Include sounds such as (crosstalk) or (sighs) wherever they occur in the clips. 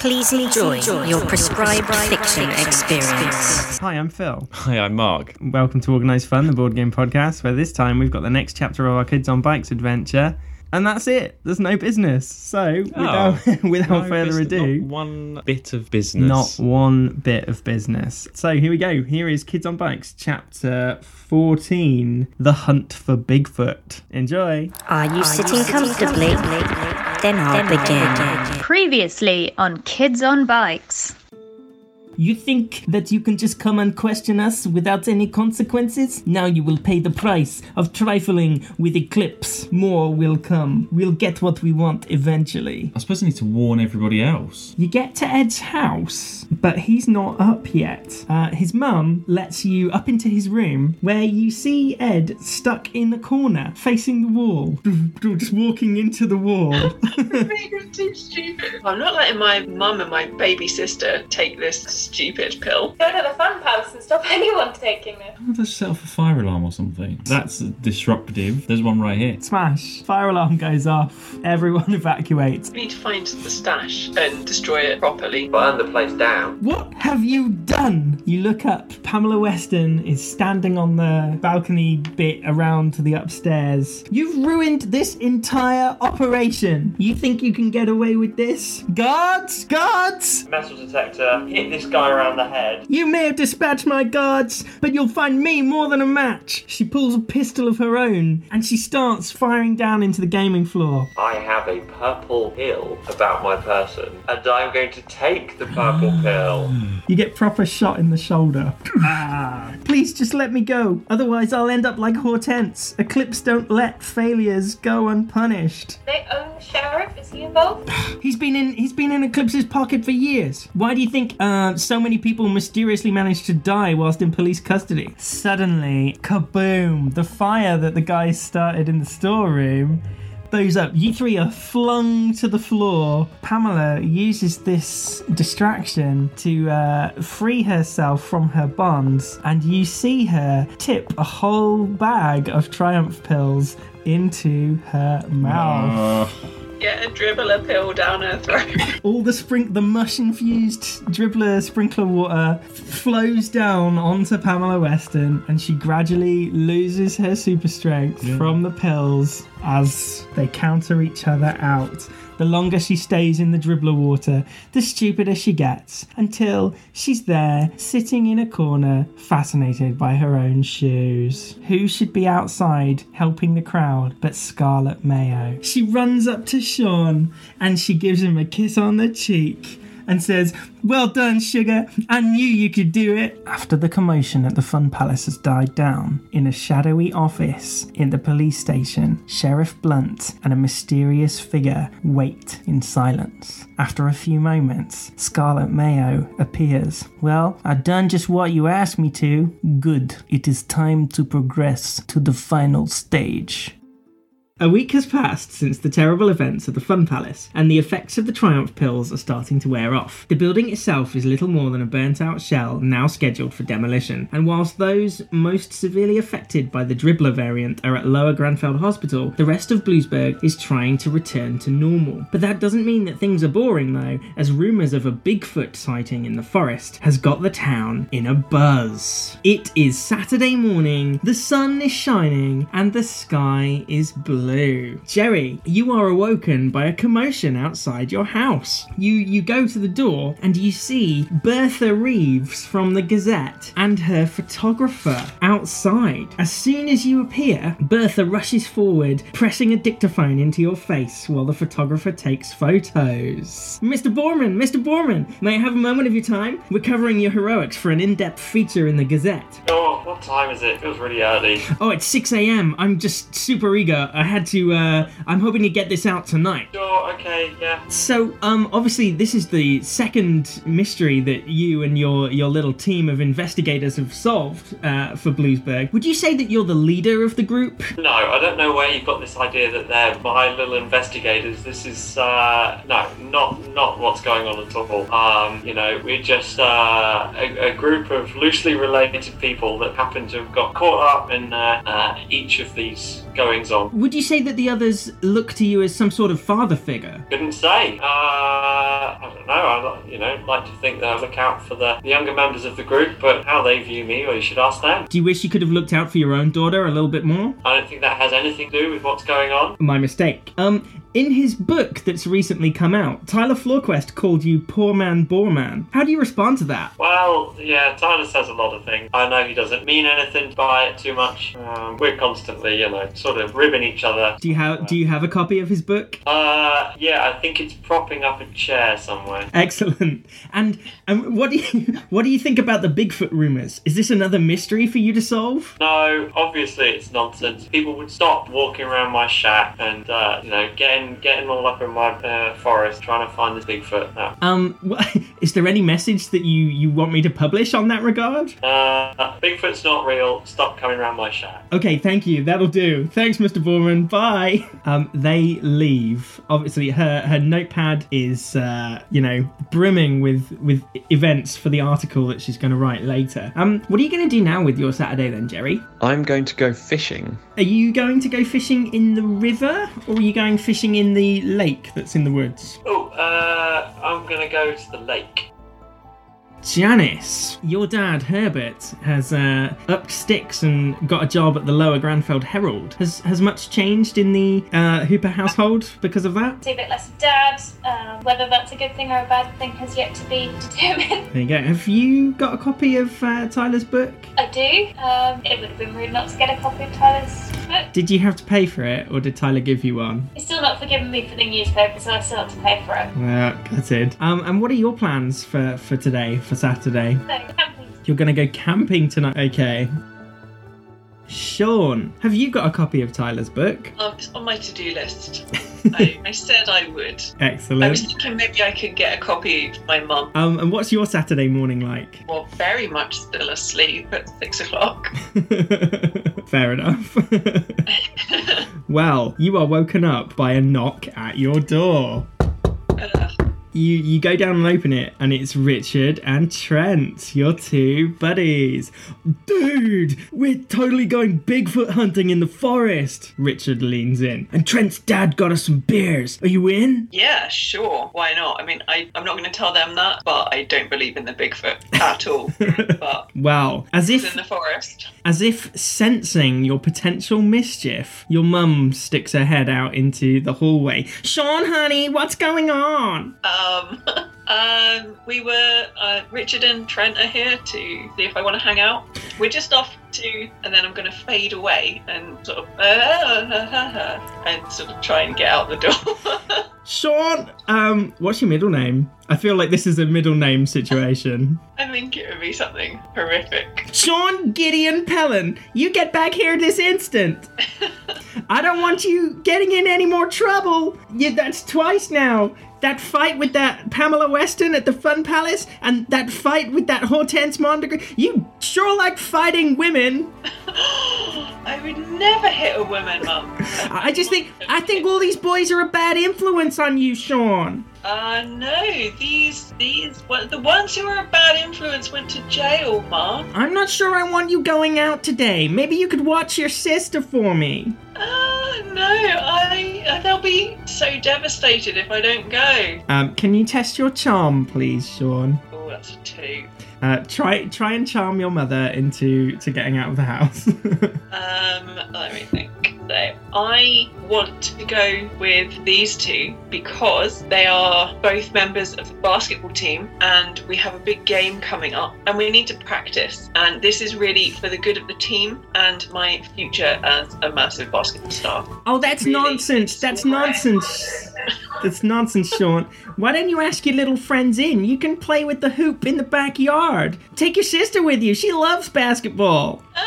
Please enjoy your prescribed fiction experience. Hi, I'm Phil. Hi, I'm Mark. Welcome to Organised Fun, the board game podcast, where this time we've got the next chapter of our Kids on Bikes adventure. And that's it. There's no business. So, without, oh. (laughs) without No further business- ado, not one bit of business. not one bit of business. So, here we go. Here is Kids on Bikes, chapter 14 The Hunt for Bigfoot. Enjoy. Are you sitting comfortably? Then I'll begin. Previously on Kids on Bikes. You think that you can just come and question us without any consequences? Now you will pay the price of trifling with Eclipse. More will come. We'll get what we want eventually. I suppose I need to warn everybody else. You get to Ed's house, but he's not up yet. Uh, his mum lets you up into his room where you see Ed stuck in the corner, facing the wall, (laughs) just walking into the wall. You're too stupid. I'm not letting my mum and my baby sister take this stupid pill. Go to the fun palace and stop (laughs) anyone taking this. I'll just set off a fire alarm or something. That's disruptive. There's one right here. Smash. Fire alarm goes off. Everyone (laughs) evacuates. We need to find the stash and destroy it properly. burn the place down. What have you done? You look up. Pamela Weston is standing on the balcony bit around to the upstairs. You've ruined this entire operation. You think you can get away with this? Guards! Guards! Metal detector hit this guy around the head. You may have dispatched my guards, but you'll find me more than a match. She pulls a pistol of her own and she starts firing down into the gaming floor. I have a purple pill about my person, and I'm going to take the purple (gasps) pill. You get proper shot in the shoulder. (sighs) ah. (laughs) Please just let me go. Otherwise, I'll end up like Hortense. Eclipse don't let failures go unpunished. They own the sheriff. Is he involved? (sighs) He's been in he's been in Eclipse's pocket for years. Why do you think uh, so many people mysteriously managed to die whilst in police custody? Suddenly, kaboom! The fire that the guys started in the storeroom blows up. You three are flung to the floor. Pamela uses this distraction to uh, free herself from her bonds, and you see her tip a whole bag of Triumph pills into her mouth. Get a dribbler pill down her throat. (laughs) All the sprink, the mush-infused dribbler sprinkler water flows down onto Pamela Weston, and she gradually loses her super strength from the pills as they counter each other out. The longer she stays in the dribbler water, the stupider she gets, until she's there, sitting in a corner, fascinated by her own shoes. Who should be outside helping the crowd but Scarlet Mayo? She runs up to Sean and she gives him a kiss on the cheek and says, Well done, Sugar. I knew you could do it. After the commotion at the Fun Palace has died down, in a shadowy office in the police station, Sheriff Blunt and a mysterious figure wait in silence. After a few moments, Scarlet Mayo appears. Well, I've done just what you asked me to. Good. It is time to progress to the final stage. A week has passed since the terrible events at the Fun Palace, and the effects of the Triumph pills are starting to wear off. The building itself is little more than a burnt out shell now scheduled for demolition, and whilst those most severely affected by the dribbler variant are at Lower Granfeld Hospital, the rest of Bluesburg is trying to return to normal. But that doesn't mean that things are boring though, as rumours of a Bigfoot sighting in the forest has got the town in a buzz. It is Saturday morning, the sun is shining, and the sky is blue. Jerry, you are awoken by a commotion outside your house. You you go to the door and you see Bertha Reeves from the Gazette and her photographer outside. As soon as you appear, Bertha rushes forward, pressing a dictaphone into your face while the photographer takes photos. Mr. Borman, Mr. Borman, may I have a moment of your time? We're covering your heroics for an in-depth feature in the Gazette. Oh, what time is it? it? Feels really early. Oh, it's 6 a.m. I'm just super eager. I had to, uh, I'm hoping to get this out tonight. Sure, okay, yeah. So, um, obviously, this is the second mystery that you and your your little team of investigators have solved uh, for Bluesburg. Would you say that you're the leader of the group? No, I don't know where you've got this idea that they're my little investigators. This is uh, no, not not what's going on at all. Um, you know, we're just uh, a, a group of loosely related people that happen to have got caught up in uh, uh, each of these goings on. Would you say that the others look to you as some sort of father figure? Couldn't say. Uh, I don't know. I you know like to think that I look out for the, the younger members of the group, but how they view me, well, you should ask them. Do you wish you could have looked out for your own daughter a little bit more? I don't think that has anything to do with what's going on. My mistake. Um, in his book that's recently come out, Tyler Floorquest called you poor man, bore man. How do you respond to that? Well, yeah, Tyler says a lot of things. I know he doesn't mean anything by it too much. Um, we're constantly, you know, sort of ribbing each other. Do you have Do you have a copy of his book? Uh, yeah, I think it's propping up a chair somewhere. Excellent. And and what do you (laughs) what do you think about the Bigfoot rumors? Is this another mystery for you to solve? No, obviously it's nonsense. People would stop walking around my shack and, uh, you know, getting getting all up in my uh, forest trying to find this Bigfoot. No. Um, wha- (laughs) is there any message that you you want me to publish on that regard? Uh, Bigfoot's not real. Stop coming around my shack. Okay, thank you. That'll do. Thanks, Mr. Borman. Bye. Um, they leave. Obviously, her her notepad is uh, you know brimming with with events for the article that she's going to write later. Um, what are you going to do now with your Saturday then, Jerry? I'm going to go fishing. Are you going to go fishing in the river, or are you going fishing in the lake that's in the woods? Oh, uh, I'm gonna go to the lake. Janice, your dad Herbert has uh, upped sticks and got a job at the Lower Granfeld Herald. Has has much changed in the uh, Hooper household because of that? See a bit less of dad. Um, whether that's a good thing or a bad thing has yet to be determined. There you go. Have you got a copy of uh, Tyler's book? I do. Um, it would have been rude not to get a copy of Tyler's book. Did you have to pay for it, or did Tyler give you one? He's still not forgiven me for the newspaper, so I still have to pay for it. Uh, gutted. Um, and what are your plans for for today, for Saturday? So. You're gonna go camping tonight. Okay. Sean, have you got a copy of Tyler's book? Um, it's on my to-do list. (laughs) I, I said I would. Excellent. I was thinking maybe I could get a copy for my mum. Um, and what's your Saturday morning like? Well, very much still asleep at six o'clock. (laughs) Fair enough. (laughs) well, you are woken up by a knock at your door. Uh, You you go down and open it, and it's Richard and Trent, your two buddies. Dude, we're totally going Bigfoot hunting in the forest. Richard leans in, and Trent's dad got us some beers. Are you in? yeah, sure. Why not? I mean, I, I'm not going to tell them that, but I don't believe in the Bigfoot at all. (laughs) but Wow, as if in the forest. As if sensing your potential mischief, your mum sticks her head out into the hallway. Sean, honey, what's going on? Um, um, (laughs) we were uh, Richard and Trent are here to see if I want to hang out. We're just off to, and then I'm going to fade away and sort of (laughs) and sort of try and get out the door. (laughs) Sean, um, what's your middle name? I feel like this is a middle name situation. I think it would be something horrific. Sean Gideon Pellin, you get back here this instant. I don't want you getting in any more trouble. Yeah, that's twice now. That fight with that Pamela Weston at the Fun Palace, and that fight with that Hortense Mondegra. You sure like fighting women. (laughs) I would never hit a woman, Mum. I just think I think all these boys are a bad influence on you, Sean. Uh, no, these, these, well, the ones who are a bad influence went to jail, Mum. I'm not sure I want you going out today. Maybe you could watch your sister for me. Uh, no, I, uh, they'll be so devastated if I don't go. Um, can you test your charm, please, Sean? Oh, that's a two. Uh, try try and charm your mother into to getting out of the house. (laughs) Um, let me think. I want to go with these two because they are both members of the basketball team and we have a big game coming up and we need to practice. And this is really for the good of the team and my future as a massive basketball star. oh, that's Really? nonsense. That's nonsense. That's nonsense, Sean. Why don't you ask your little friends in? You can play with the hoop in the backyard. Take your sister with you. She loves basketball. Uh,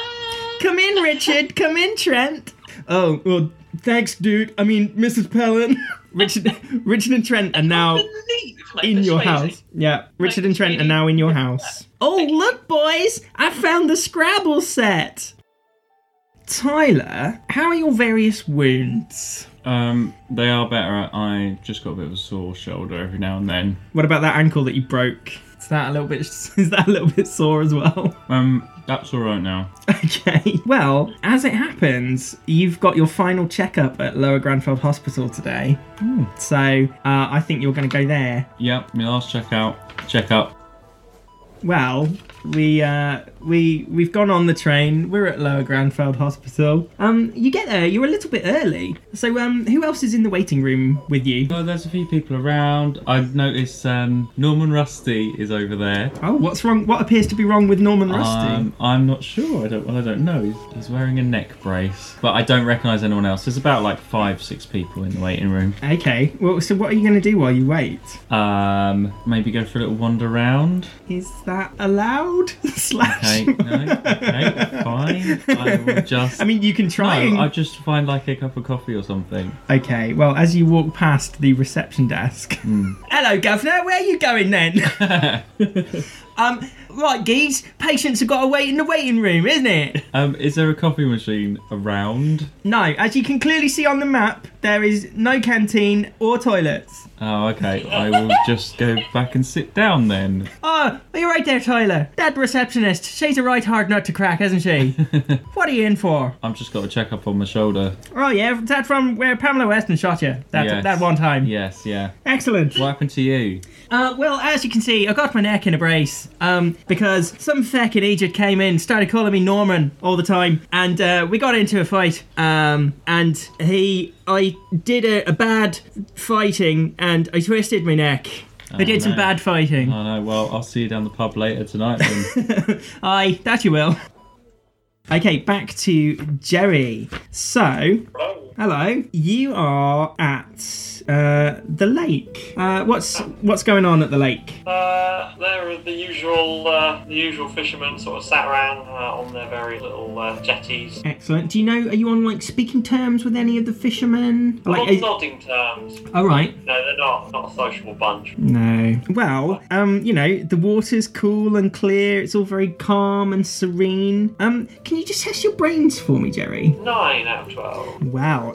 Come in, Richard. Come in, Trent. Oh, well, thanks, dude. I mean, Mrs. Pellin. (laughs) Richard, Richard and Trent are now believe my in your persuasion. house. Yeah, Richard and Trent are now in your house. (laughs) Oh, look, boys! I found the Scrabble set. Tyler, how are your various wounds? Um, they are better. I just got a bit of a sore shoulder every now and then. What about that ankle that you broke? Is that a little bit? (laughs) Is that a little bit sore as well? Um, that's all right now. (laughs) Okay. Well, as it happens, you've got your final checkup at Lower Granfeld Hospital today. So uh, I think you're going to go there. Yep, my last checkout. Check up. Well, we uh, we we've gone on the train. We're at Lower Granfeld Hospital. Um, you get there. You're a little bit early. So um, who else is in the waiting room with you? Oh, there's a few people around. I've noticed um, Norman Rusty is over there. Oh, what's wrong? What appears to be wrong with Norman Rusty? Um, I'm not sure. I don't. Well, I don't know. He's, he's wearing a neck brace, but I don't recognise anyone else. There's about like five, six people in the waiting room. okay. Well, so what are you going to do while you wait? Um, maybe go for a little wander around. Is that allowed? (laughs) Slash. Okay, no, okay, fine. I will (laughs) just. I mean, you can try. and- I'll just find like a cup of coffee or something. Okay, well, as you walk past the reception desk. Hmm. (laughs) Hello, Governor, where are you going then? Um, right, geez, patients have got to wait in the waiting room, isn't it? Um, is there a coffee machine around? No, as you can clearly see on the map, there is no canteen or toilets. Oh, okay. I will just go back and sit down then. Oh, are you right there, Tyler? That receptionist, she's a right hard nut to crack, isn't she? (laughs) what are you in for? I've just got a check up on my shoulder. Oh, yeah, that from where Pamela Weston shot you that, Yes. that one time. Yes, yeah. Excellent. What happened to you? Uh, well, as you can see, I got my neck in a brace. Um, because some feck in Egypt came in, started calling me Norman all the time, and uh, we got into a fight. Um, and he, I did a, a bad fighting, and I twisted my neck. I did some bad fighting. Oh no. Well, I'll see you down the pub later tonight then. (laughs) Aye, that you will. Okay, back to Jerry. So, hello. You are at uh, the lake. Uh, what's what's going on at the lake? Uh, there are the usual, uh, the usual fishermen sort of sat around uh, on their very little uh, jetties. Excellent. Do you know? Are you on like speaking terms with any of the fishermen? On Like, nodding terms. all right. No, they're not not a sociable bunch. No. Well, um, you know, the water's cool and clear. It's all very calm and serene. Um, can you just test your brains for me, Jerry? Nine out of twelve.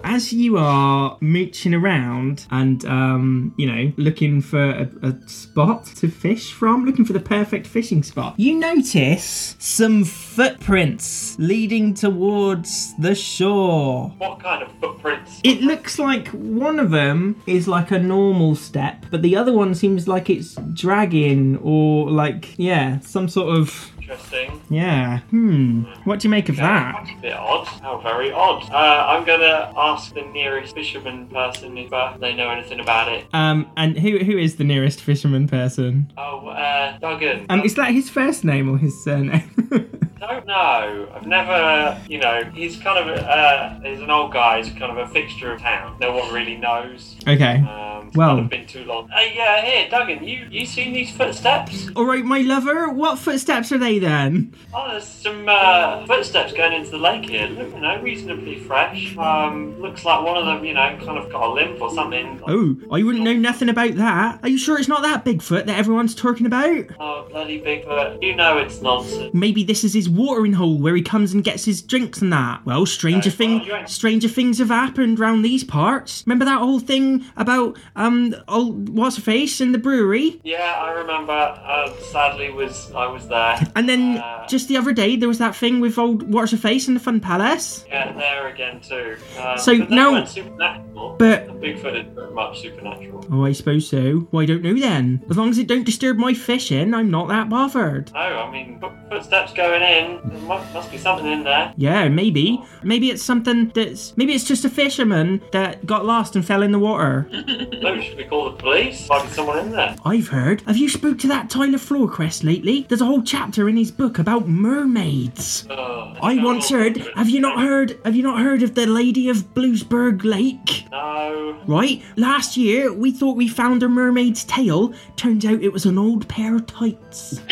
As you are mooching around and, um, you know, looking for a, a spot to fish from, looking for the perfect fishing spot, you notice some footprints leading towards the shore. What kind of footprints? It looks like one of them is like a normal step, but the other one seems like it's dragging or like, yeah, some sort of. Interesting. Yeah. Hmm. What do you make of that? That's a bit odd. How very odd. Uh, I'm gonna ask the nearest fisherman person if uh, they know anything about it. Um, and who who is the nearest fisherman person? Oh, uh, Duggan. Um, is that his first name or his surname? (laughs) don't know. I've never, you know, he's kind of, uh, he's an old guy. He's kind of a fixture of town. No one really knows. okay. Um, it's Well- been too long. Hey, yeah, here, Duggan, you you seen these footsteps? All right, my lover. What footsteps are they then? Oh, there's some uh, footsteps going into the lake here. Look, you know, reasonably fresh. Um, looks like one of them, you know, kind of got a limp or something. Oh, I wouldn't know nothing about that. Are you sure it's not that Bigfoot that everyone's talking about? Oh, bloody Bigfoot. You know it's nonsense. Maybe this is his watering hole where he comes and gets his drinks and that. Well, stranger Uh, thing, well, you ain't- stranger things have happened round these parts. Remember that whole thing about um, old what's her face in the brewery? Yeah, I remember. Uh, sadly, was I was there. And then Uh, just the other day there was that thing with old what's her face in the Fun Palace. Yeah, there again too. Uh, So now- weren't But- And Bigfoot is very much supernatural. Oh, I suppose so. Well, I don't know then. As long as it don't disturb my fishing, I'm not that bothered. No, I mean footsteps going in. There must, must be something in there. Yeah, maybe. Maybe it's something that's. Maybe it's just a fisherman that got lost and fell in the water. (laughs) (laughs) Maybe should we call the police? Might be someone in there. I've heard. Have you spoke to that Tyler Floorquest lately? There's a whole chapter in his book about mermaids. Oh, I once heard. Have you not heard? Have you not heard of the Lady of Bluesburg Lake? No. Right. Last year we thought we found a mermaid's tail. Turns out it was an old pair of tights. (laughs)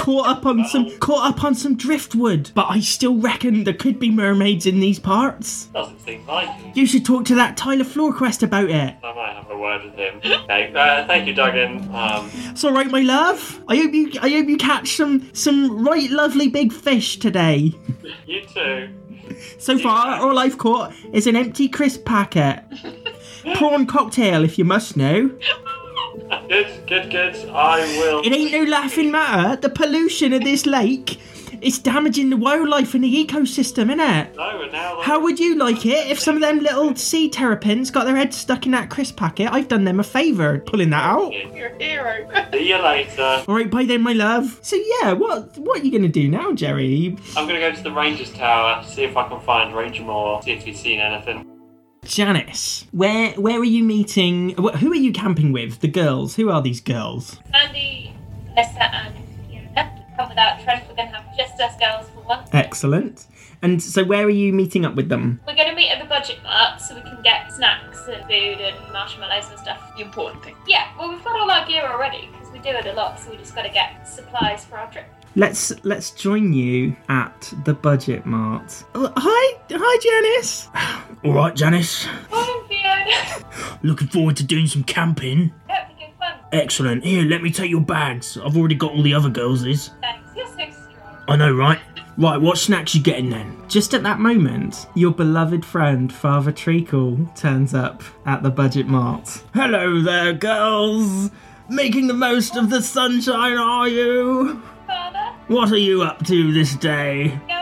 caught up on some caught up on some driftwood. But I still reckon there could be mermaids in these parts. Doesn't seem like. You should talk to that Tyler Floorquest about it. I might have a word with him. Okay, uh, thank you, Duggan. Um, It's all right, my love. I hope you I hope you catch some some right lovely big fish today. (laughs) you too. So far, all I've caught is an empty crisp packet. (laughs) Prawn cocktail, if you must know. Good, good, good. I will. It ain't no laughing matter. The pollution of this lake is damaging the wildlife and the ecosystem, innit? No, and now. How would you like it if some of them little sea terrapins got their heads stuck in that crisp packet? I've done them a favour pulling that out. You're a hero. (laughs) See you later. All right, bye then, my love. So yeah, what what are you gonna do now, Jerry? I'm gonna go to the Rangers Tower, see if I can find Ranger Moore, see if he's seen anything. Janice, where where are you meeting? wh- Who are you camping with? The girls. Who are these girls? Andy, Vanessa, and Fiona. Come without Trent, we're going to have just us girls for once. Excellent. And so, where are you meeting up with them? We're going to meet at the budget mart so we can get snacks and food and marshmallows and stuff. The important thing. Yeah, well, we've got all our gear already because we do it a lot, so we just got to get supplies for our trip. Let's let's join you at the budget mart. Oh, hi, hi, Janice. (sighs) All right, Janice. Morning, Fiona. (laughs) Looking forward to doing some camping. Hope you good fun. Excellent. Here, let me take your bags. I've already got all the other girls' is. Thanks. You're so strong. I know, right? Right, what snacks you getting then? Just at that moment, your beloved friend Father Treacle turns up at the budget mart. Hello there, girls. Making the most of the sunshine, are you? Father, What are you up to this day? go into the woods.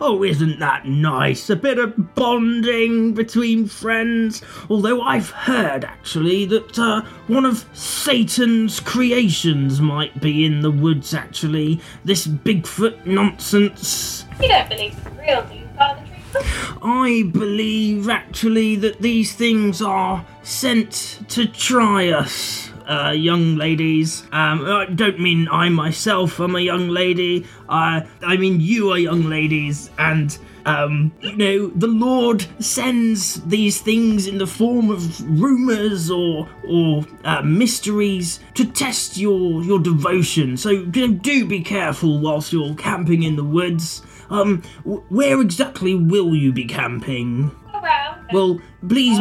Oh, isn't that nice? A bit of bonding between friends. Although I've heard, actually, that uh, one of Satan's creations might be in the woods, actually. This Bigfoot nonsense. You don't believe it's real, do you, Father? I believe, actually, that these things are sent to try us. Uh, young ladies. Um, I don't mean I myself am a young lady. Uh, I mean you are young ladies, and um, you know the Lord sends these things in the form of rumors or or uh, mysteries to test your your devotion. So you know, do be careful whilst you're camping in the woods. Um, where exactly will you be camping? Well, please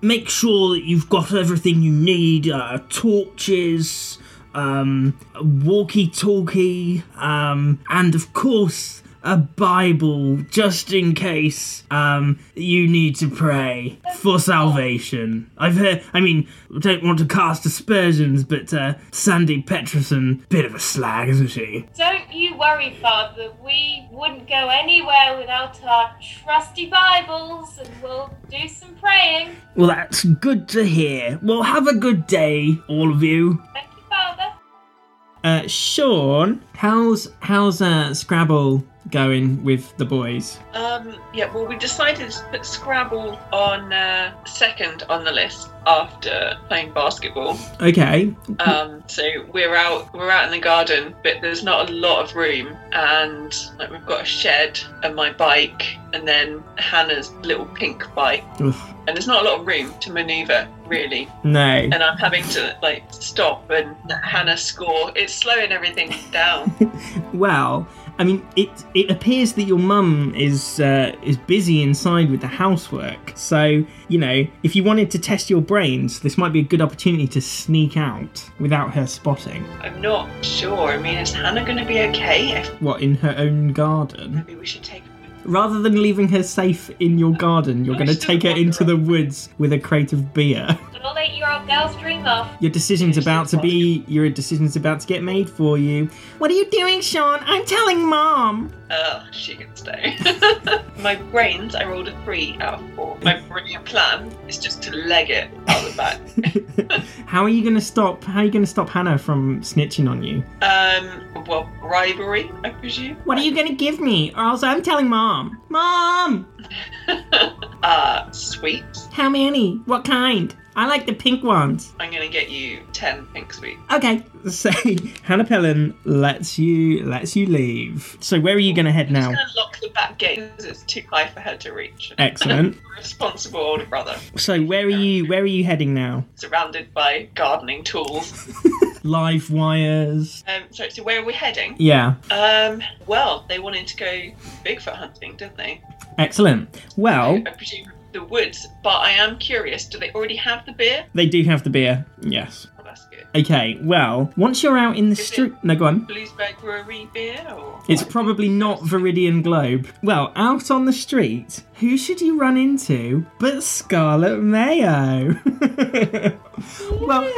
make sure that you've got everything you need uh, torches, um, walkie talkie, um, and of course, a Bible just in case um, you need to pray for salvation. I've heard, I mean, don't want to cast aspersions, but uh, Sandy Peterson, bit of a slag, isn't she? Don't you worry, Father. We wouldn't go anywhere without our trusty Bibles, and we'll do some praying. Well, that's good to hear. Well, have a good day, all of you. Thank you, Father. Uh, Sean, how's how's uh, Scrabble going with the boys? Um, yeah, well, we decided to put Scrabble on uh, second on the list after playing basketball. Okay, Um, so we're out, we're out in the garden, but there's not a lot of room, and like we've got a shed and my bike, and then Hannah's little pink bike, Oof, and there's not a lot of room to manoeuvre really, no. and I'm having to like stop and Hannah score. It's slowing everything down. (laughs) Well, I mean, it it appears that your mum is uh, is busy inside with the housework. So you know, if you wanted to test your brains, this might be a good opportunity to sneak out without her spotting. I'm not sure. I mean, is Hannah going to be okay? If What in her own garden? maybe we should take. Rather than leaving her safe in your garden, you're going to take her into the woods with a crate of beer. All eight-year-old girls dream of. Your decision's about to be. Your decision's about to get made for you. What are you doing, Sean? I'm telling mom. Oh, she can stay. (laughs) My brains, I rolled a three out of four. My brilliant plan is just to leg it out the back. How are you going to stop? How are you going to stop Hannah from snitching on you? Um, well, bribery, I presume. What are you going to give me, or else I'm telling mom. Mom, (laughs) uh, sweets. how many? What kind? I like the pink ones. I'm gonna get you ten pink sweets. Okay, so (laughs) Hannah Pellin lets you lets you leave. So where are you going to head now? I'm just gonna lock the back gate because it's too high for her to reach. (laughs) Excellent. Responsible older brother, So where are you? Where are you heading now? surrounded by gardening tools. (laughs) Live wires. Um, so, so where are we heading? Yeah. Um, well, they wanted to go Bigfoot hunting, didn't they? Excellent. Well, I presume the woods. But I am curious. Do they already have the beer? they do have the beer. Yes. that's good. Okay, well, once you're out in the street. No, go on. Bluesburg Brewery beer or? It's probably not Viridian Globe. Well, out on the street, who should you run into but Scarlet Mayo? (laughs) well,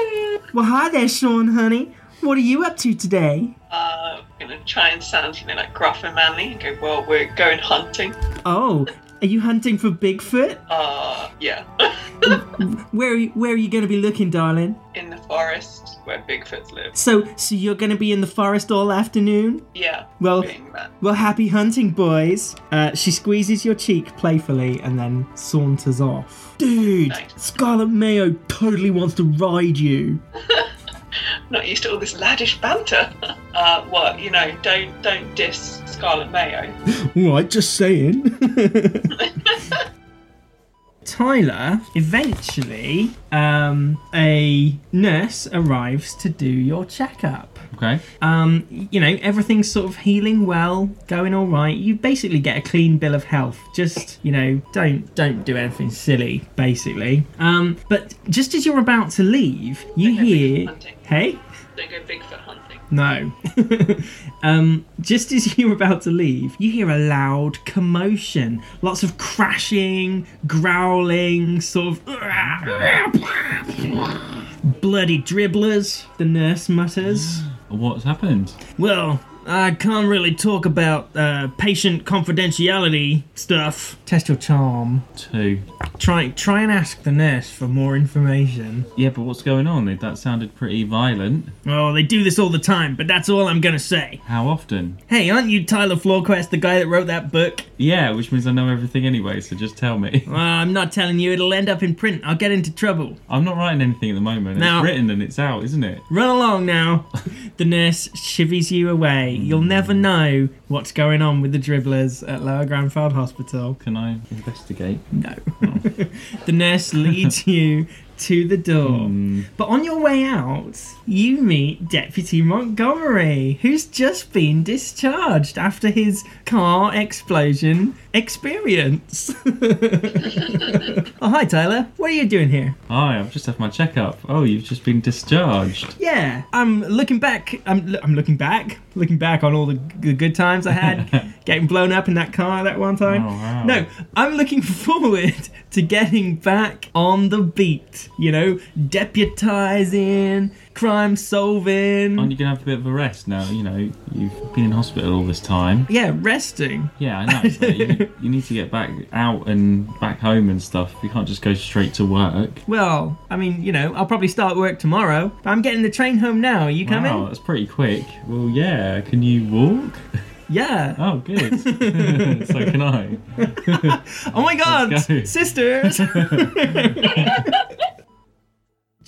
well, hi there, Sean, honey. What are you up to today? Uh, I'm gonna try and sound, you know, like gruff and manly and go, well, we're going hunting. Oh, are you hunting for Bigfoot? Uh, yeah. (laughs) Where are you, where are you going to be looking, darling? In the forest where Bigfoots live. So, so you're going to be in the forest all afternoon? Yeah. Well, well, happy hunting, boys. Uh, she squeezes your cheek playfully and then saunters off. Dude, Nice. Scarlet Mayo totally wants to ride you. (laughs) Not used to all this laddish banter. (laughs) uh, what, you know, don't don't diss Scarlet Mayo. Right, just saying. (laughs) Tyler, eventually, um, a nurse arrives to do your checkup. Okay. Um, you know, everything's sort of healing well, going all right. You basically get a clean bill of health. Just, you know, don't don't do anything silly, basically. Um, but just as you're about to leave, you Don't go hear, hunting. hey. Don't go Bigfoot hunting. No. (laughs) um, just as you're about to leave, you hear a loud commotion. Lots of crashing, growling, sort of. Bloody dribblers, the nurse mutters. (gasps) What's happened? Well, I can't really talk about uh, patient confidentiality stuff. Test your charm. Two. Try try and ask the nurse for more information. Yeah, but what's going on? That sounded pretty violent. Oh, they do this all the time, but that's all I'm gonna say. How often? Hey, aren't you Tyler Floorquest, the guy that wrote that book? Yeah, which means I know everything anyway, so just tell me. (laughs) Well, I'm not telling you, it'll end up in print. I'll get into trouble. I'm not writing anything at the moment. No. It's written and it's out, isn't it? Run along now. (laughs) the nurse chivies you away. You'll never hmm. know what's going on with the dribblers at Lower Granfeld Hospital. Can I investigate? No. (laughs) the nurse leads (laughs) you to the door. Hmm. But on your way out, you meet Deputy Montgomery, who's just been discharged after his car explosion experience. (laughs) oh, hi, Tyler. What are you doing here? Hi, I've just had my checkup. Oh, you've just been discharged. Yeah, I'm looking back. I'm, I'm looking back, looking back on all the, the good times I had, (laughs) getting blown up in that car that one time. Oh, wow. No, I'm looking (laughs) forward to getting back on the beat. You know, deputizing, crime solving. Aren't you gonna have a bit of a rest now? You know, you've been in hospital all this time. yeah, resting. Yeah, I know. but you, (laughs) you need to get back out and back home and stuff. You can't just go straight to work. Well, I mean, you know, I'll probably start work tomorrow. But I'm getting the train home now. Are you coming? Wow, that's pretty quick. Well, yeah. Can you walk? Yeah. Oh, good. (laughs) so can I. (laughs) Oh my god, go. sisters!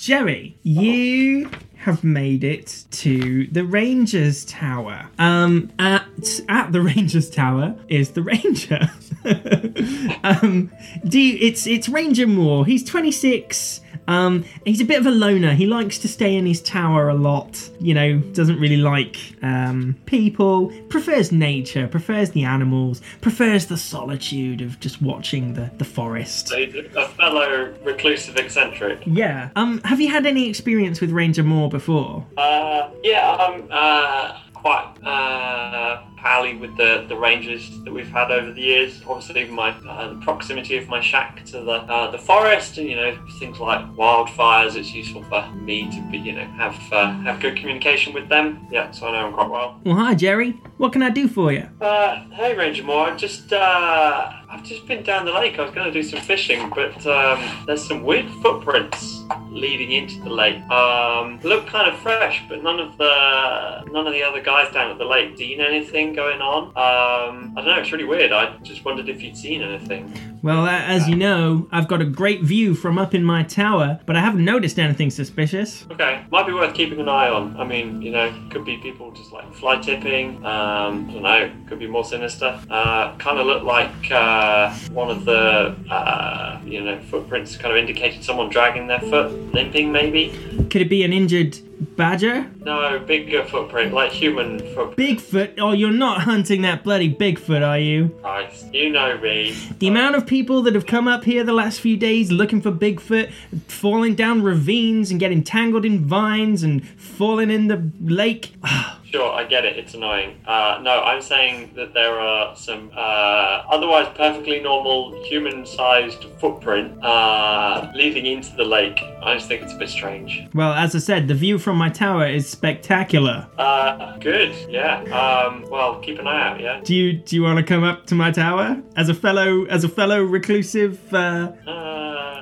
Jerry, you have made it to the Rangers Tower. Um, at at the (laughs) Rangers Tower is the Ranger. (laughs) um, do you, it's it's Ranger Moore. He's 26. Um, he's a bit of a loner. He likes to stay in his tower a lot. You know, doesn't really like um, people. Prefers nature. Prefers the animals. Prefers the solitude of just watching the the forest. So he's a fellow reclusive eccentric. Yeah. Um. Have you had any experience with Ranger Moore before? Uh, yeah, I'm uh, quite uh, pally with the, the rangers that we've had over the years. Obviously, my uh, the proximity of my shack to the uh, the forest, and you know things like wildfires. It's useful for me to be, you know, have uh, have good communication with them. Yeah, so I know them quite well. Well, hi Jerry. What can I do for you? Uh, hey, Ranger Moore. Just uh, I've just been down the lake. I was going to do some fishing, but um, there's some weird footprints leading into the lake. Um, look kind of fresh, but none of the none of the other guys down at the lake seen anything going on. Um, I don't know. It's really weird. I just wondered if you'd seen anything. Well, as you know, I've got a great view from up in my tower, but I haven't noticed anything suspicious. Okay, might be worth keeping an eye on. I mean, you know, could be people just like fly tipping. Um, I don't know. Could be more sinister. Uh, kind of looked like uh, one of the uh, you know footprints kind of indicated someone dragging their foot, limping maybe. Could it be an injured badger? No, bigger uh, footprint, like human footprint. Bigfoot? Oh, you're not hunting that bloody Bigfoot, are you? Christ, you know me. The amount of people that have come up here the last few days looking for Bigfoot, falling down ravines and getting tangled in vines and falling in the lake. Ah, Sure, I get it. It's annoying. Uh, no, I'm saying that there are some uh, otherwise perfectly normal human-sized footprint uh, leading into the lake. I just think it's a bit strange. Well, as I said, the view from my tower is spectacular. Uh, good. Yeah. Um, well, keep an eye out. Yeah. Do you do you want to come up to my tower as a fellow as a fellow reclusive uh, Uh,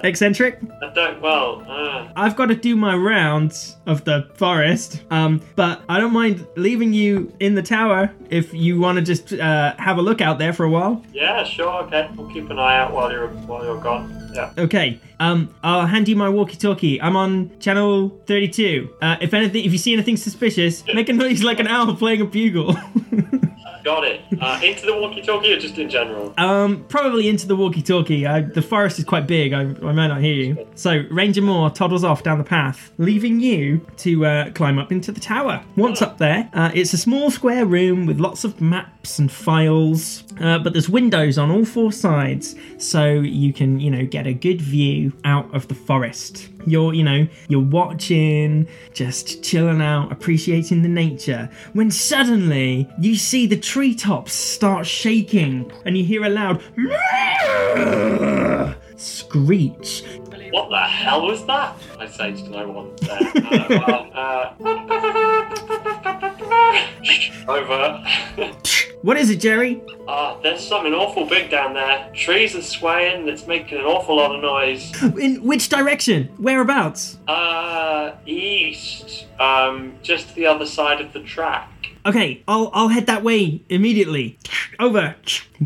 eccentric? I don't. Well. Uh, I've got to do my rounds of the forest, um, but I don't mind leaving you in the tower if you want to just uh, have a look out there for a while. yeah. Sure. Okay. We'll keep an eye out while you're while you're gone. Yeah. Okay, um, I'll hand you my walkie-talkie. I'm on channel 32. Uh, if anything, if you see anything suspicious, make a noise like an owl playing a bugle. (laughs) Got it. Uh, into the walkie-talkie or just in general? um, probably into the walkie-talkie. The forest is quite big. I, I might not hear you. So Ranger Moore toddles off down the path, leaving you to uh, climb up into the tower. Once up there, uh, it's a small square room with lots of maps and files, uh, but there's windows on all four sides, so you can, you know, get a good view out of the forest. You're, you know, you're watching, just chilling out, appreciating the nature, when suddenly you see the treetops start shaking and you hear a loud screech. What the hell was that? I say to no one there. Uh, well, uh, (laughs) over. (laughs) What is it, Jerry? Ah, there's something awful big down there. Trees are swaying. It's making an awful lot of noise. In which direction? Whereabouts? Uh, east. Um, just the other side of the track. Okay, I'll I'll head that way immediately. Over.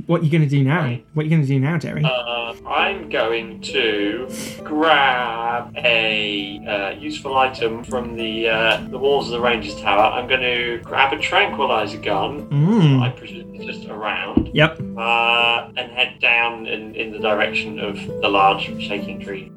What you gonna do now? What you gonna do now, Jerry? Uh, I'm going to grab a uh, useful item from the uh, the walls of the Rangers Tower. I'm going to grab a tranquilizer gun. I Mm. presume it's just around. Yep. Uh, and head down in, in the direction of the large shaking tree.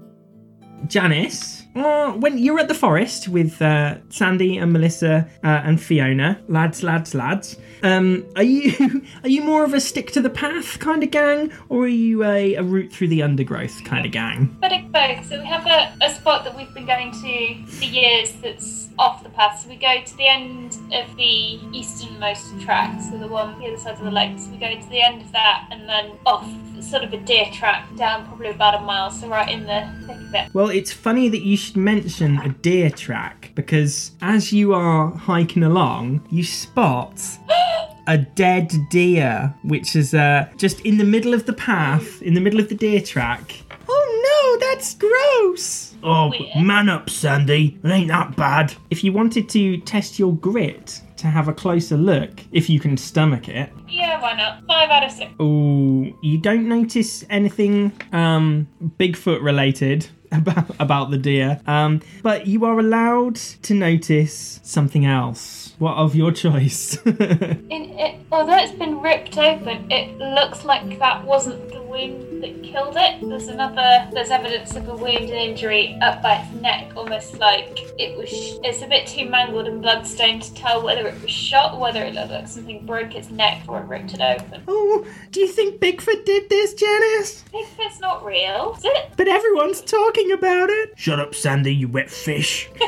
Janice, uh, when you're at the forest with uh, Sandy and Melissa uh, and Fiona, lads, lads, lads, um, are you (laughs) are you more of a stick to the path kind of gang, or are you a, a route through the undergrowth kind of gang? But it's both. So we have a, a spot that we've been going to for years that's off the path. So we go to the end of the easternmost track, so the one the other side of the lake. So we go to the end of that and then off sort of a deer track down probably about a mile, so right in the thick of it. Well, it's funny that you should mention a deer track because as you are hiking along, you spot (gasps) a dead deer, which is uh, just in the middle of the path, in the middle of the deer track. Oh no, that's gross! Oh, Weird. man up, Sandy. It ain't that bad. If you wanted to test your grit to have a closer look, if you can stomach it, Yeah, why not? Five out of six. Oh, you don't notice anything um Bigfoot related (laughs) about about the deer. Um, but you are allowed to notice something else. What of your choice? (laughs) In it, although it's been ripped open, it looks like that wasn't the wound that killed it. There's another, there's evidence of a wound and injury up by its neck, almost like it was. It's a bit too mangled and bloodstained to tell whether it was shot or whether it looked like something broke its neck or it ripped it open. oh, do you think Bigfoot did this, Janice? Bigfoot's not real, is it? But everyone's talking about it. Shut up, Sandy, you wet fish. (laughs)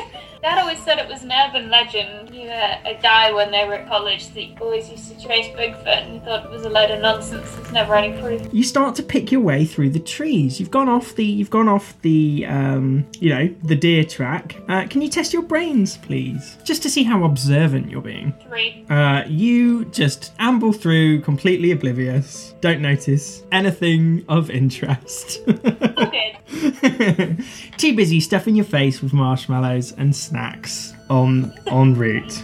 Dad always said it was an urban legend. He had a guy when they were at college that always used to chase Bigfoot and he thought it was a load of nonsense. There's never any proof. you start to pick your way through the trees. You've gone off the you've gone off the um, you know the deer track. Uh, can you test your brains, please, just to see how observant you're being? Three. Uh, you just amble through, completely oblivious. Don't notice anything of interest. (laughs) Good. (laughs) Too busy stuffing your face with marshmallows and snacks on en route.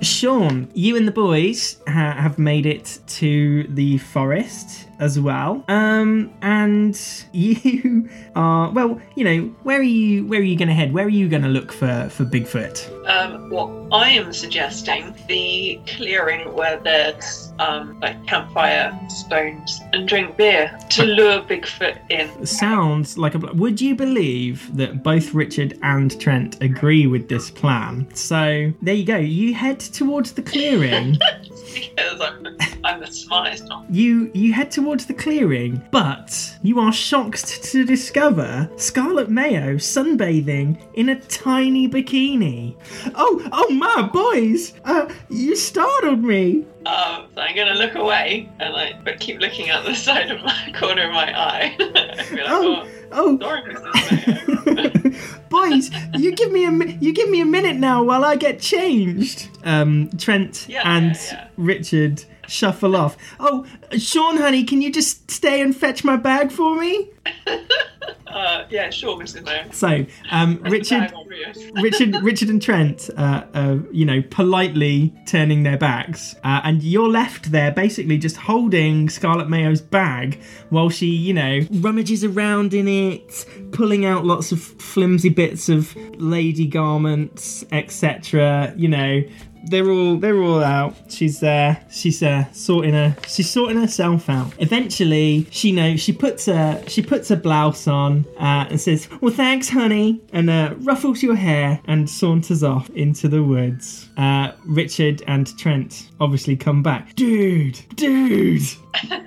Sean, you and the boys ha- have made it to the forest. As well. Um, and (laughs) you are well. You know, where are you? Where are you going to head? Where are you going to look for for Bigfoot? Um, what I am suggesting the clearing where there's um, like campfire, stones, and drink beer to lure Bigfoot in. Sounds like a. Would you believe that both Richard and Trent agree with this plan? So there you go. You head towards the clearing. (laughs) because I'm, I'm the smartest one. you you head towards the clearing, but you are shocked to discover Scarlet Mayo sunbathing in a tiny bikini. Oh, oh my boys! Uh, you startled me. Um, so I'm gonna look away and like, but keep looking at the (laughs) side of my corner of my eye. (laughs) like, Oh, oh, oh. sorry, Mrs. Mayo. (laughs) Boys, you give me a you give me a minute now while I get changed. Um, Trent Yeah, and yeah, yeah. Richard shuffle off. Oh, Sean, honey, can you just stay and fetch my bag for me? (laughs) uh, yeah, sure, Mrs. Mayo. So, um, Richard, (laughs) Richard, Richard, and Trent, uh, uh, you know, politely turning their backs, uh, and you're left there, basically just holding Scarlet Mayo's bag while she, you know, rummages around in it, pulling out lots of flimsy bits of lady garments, etc. You know. They're all they're all out. She's there. she's uh, sorting her she's sorting herself out. Eventually, she knows she puts a she puts her blouse on uh, and says, "Well, thanks, honey," and uh, ruffles your hair and saunters off into the woods. Uh, Richard and Trent obviously come back. Dude, dude,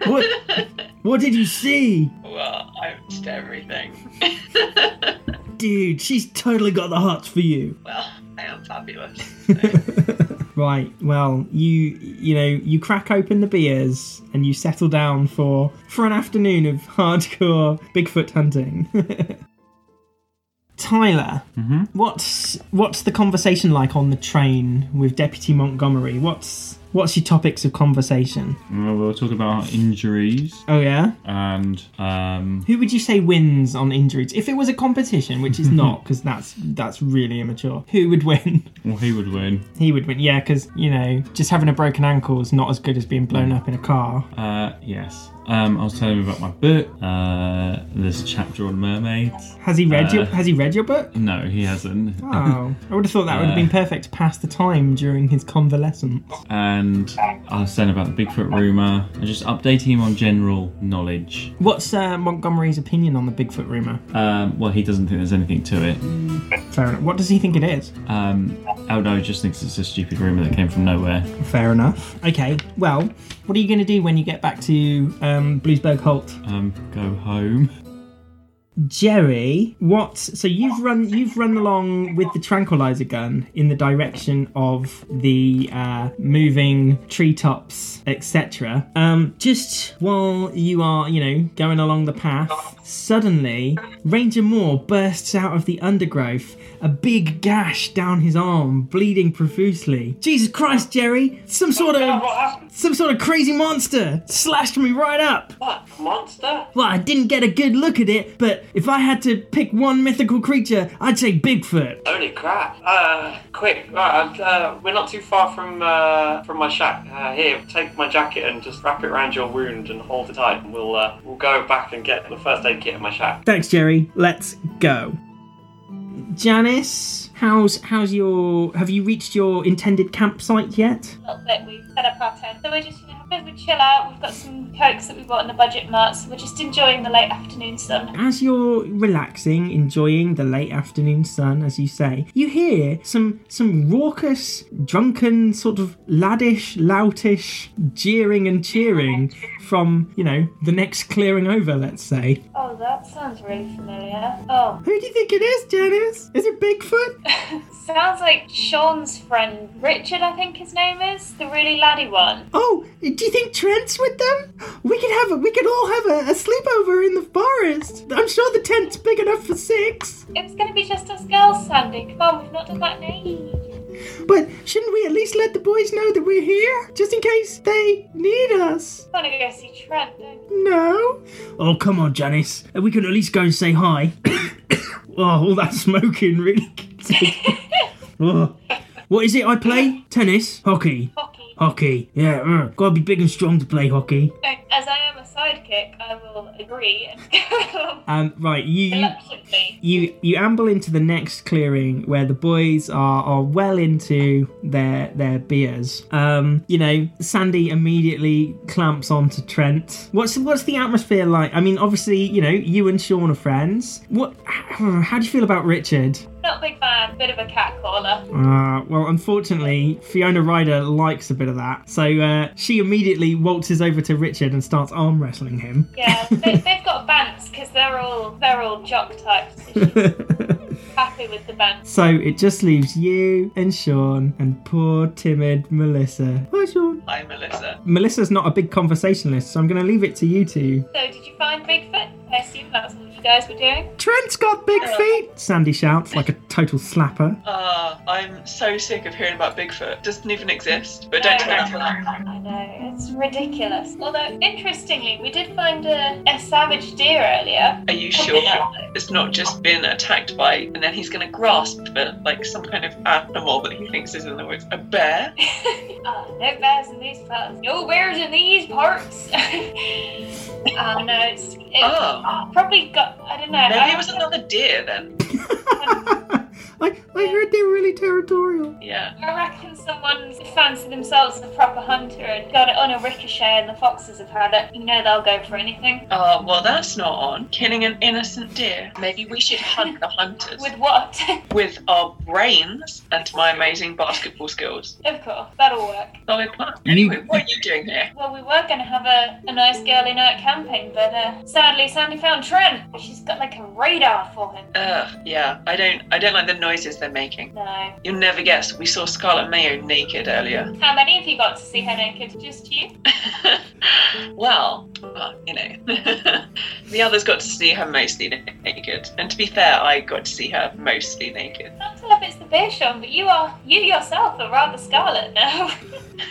what (laughs) what did you see? Well, I missed everything. (laughs) Dude, she's totally got the hots for you. well, I am fabulous. (laughs) Right. Well, you you know you crack open the beers and you settle down for for an afternoon of hardcore Bigfoot hunting. (laughs) Tyler, mm-hmm. what's what's the conversation like on the train with Deputy Montgomery? What's what's your topics of conversation? Well, we'll talk about injuries Oh yeah, and um, who would you say wins on injuries? If it was a competition, which is (laughs) not, because that's that's really immature. Who would win? well, he would win. He would win. Yeah, because you know, just having a broken ankle is not as good as being blown up in a car. Uh, yes. Um, I was telling him about my book. Uh, a chapter on mermaids. Has he read your Uh, Has he read your book? No, he hasn't. Oh, I would have thought that would have been perfect to pass the time during his convalescence. and I was saying about the Bigfoot rumor and just updating him on general knowledge. What's uh, Montgomery's opinion on the Bigfoot rumor? Um, well, he doesn't think there's anything to it. Fair enough. What does he think it is? Um, Aldo just thinks it's a stupid rumor that came from nowhere. Fair enough. Okay. Well, what are you going to do when you get back to um, Bluesburg Holt? Um, go home. Jerry, what? So you've run you've run along with the tranquilizer gun in the direction of the uh, moving treetops, etc. Um, just while you are, you know, going along the path, suddenly Ranger Moore bursts out of the undergrowth, a big gash down his arm, bleeding profusely. Jesus Christ, Jerry! Some sort of some sort of crazy monster slashed me right up. What? Monster? Well, I didn't get a good look at it, but if I had to pick one mythical creature, I'd say Bigfoot. Holy crap! Uh, quick! Right, uh, we're not too far from uh, from my shack. Uh, here, take my jacket and just wrap it around your wound and hold it tight, and we'll uh, we'll go back and get the first aid kit in my shack. Thanks, Jerry. Let's go. Janice, how's how's your? Have you reached your intended campsite yet? A little bit. We've set up our tent. So we're just, you know, have a bit of a chill out. We've got some cokes that we bought in the budget mart, so we're just enjoying the late afternoon sun. As you're relaxing, enjoying the late afternoon sun, as you say, you hear some some raucous, drunken, sort of laddish, loutish jeering and cheering (laughs) from you know the next clearing over. Let's say. Oh, that sounds really familiar. Oh, Who do you think it is, Janice? Is it Bigfoot? (laughs) sounds like Sean's friend Richard, I think his name is, the really laddie one. Oh, do you think Trent's with them? We could have a, we could all have a, a sleepover in the forest. I'm sure the tent's big enough for six. It's gonna be just us girls, Sandy. Come on, we've not done that in ages. But shouldn't we at least let the boys know that we're here, just in case they need us? I wanna go see Trent, don't you? No. Oh, come on, Janice. We can at least go and say hi. (coughs) oh, all that smoking really. (laughs) oh. What is it I play? Tennis? Hockey? Hockey. Hockey. Yeah, uh, gotta be big and strong to play hockey. As I am a sidekick, sidekick, I will agree and go along Um, right, you, you reluctantly. you you amble into the next clearing where the boys are are well into their their beers. Um, you know, Sandy immediately clamps onto Trent. What's what's the atmosphere like? I mean, obviously, you know, you and Sean are friends. What? How do you feel about Richard? Not a big fan, bit of a cat caller. Uh, well, unfortunately, Fiona Ryder likes a bit of that, so uh, she immediately waltzes over to Richard and starts arm wrestling him. Yeah, they, they've got bants because they're all they're all jock types. (laughs) Happy with the bants. So it just leaves you and Sean and poor timid Melissa. Hi, Sean. Hi, Melissa. Melissa's not a big conversationalist, so I'm going to leave it to you two. So, did you find Bigfoot? I assume that's what you guys were doing. Trent's got big feet! Sandy shouts like a total slapper. Ah, I'm so sick of hearing about Bigfoot. Doesn't even exist. But don't tell me that. I know, it's ridiculous. Although, interestingly, we did find a, a savage deer earlier. Are you sure it's not just been attacked by, and then he's going to grasp for like some kind of animal that he thinks is in the woods? A bear? Oh, (laughs) no bears in these parts. No bears in these parts. oh (laughs) no, it's it Oh. probably got. I don't know. Maybe I it was another deer then. (laughs) I, I heard they were really territorial. Yeah. I reckon someone fancied themselves a proper hunter and got it on a ricochet, and the foxes have had it. You know they'll go for anything. Oh, well, that's not on. Killing an innocent deer. Maybe we should hunt the hunters With what? (laughs) with our brains and my amazing basketball skills. of course, that'll work. Solid plan. You- Anyway, what are you doing here? Well, we were going to have a, a nice girly night camping, but uh, sadly, Sandy found Trent. She's got like a radar for him. Ugh, yeah. I don't. I don't like the noises they're making. No. You'll never guess. We saw Scarlett Mayo naked earlier. How many of you got to see her naked? Just you? (laughs) well, well, you know, (laughs) the others got to see her mostly naked. And to be fair, I got to see her mostly naked. Not to if it's the beer, Sean, but you are you yourself are rather scarlet now.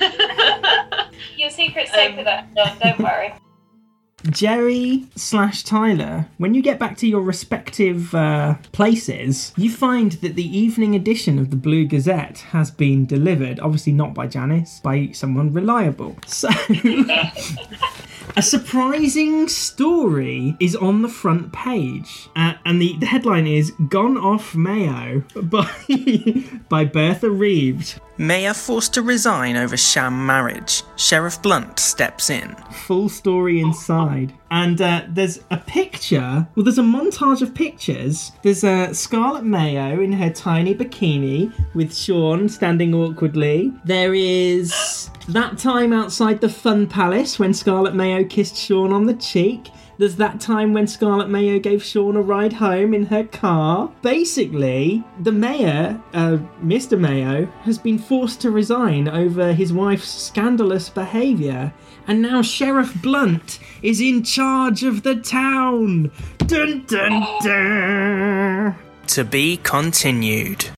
(laughs) Your secret's safe Um, with Sean. Don't worry. Jerry slash Tyler, when you get back to your respective uh, places, you find that the evening edition of the Blue Gazette has been delivered. Obviously, not by Janice, by someone reliable. So, (laughs) a surprising story is on the front page, uh, and the, the headline is "Gone Off Mayo" (laughs) by by Bertha Reeves. Mayor forced to resign over sham marriage. Sheriff Blunt steps in. full story inside. And uh, there's a picture, well, there's a montage of pictures. There's uh, Scarlett Mayo in her tiny bikini with Sean standing awkwardly. There is that time outside the Fun Palace when Scarlett Mayo kissed Sean on the cheek. There's that time when Scarlett Mayo gave Sean a ride home in her car. Basically, the mayor, uh, Mr. Mayo, has been forced to resign over his wife's scandalous behaviour, and now Sheriff Blunt is in charge of the town. Dun dun dun. To be continued.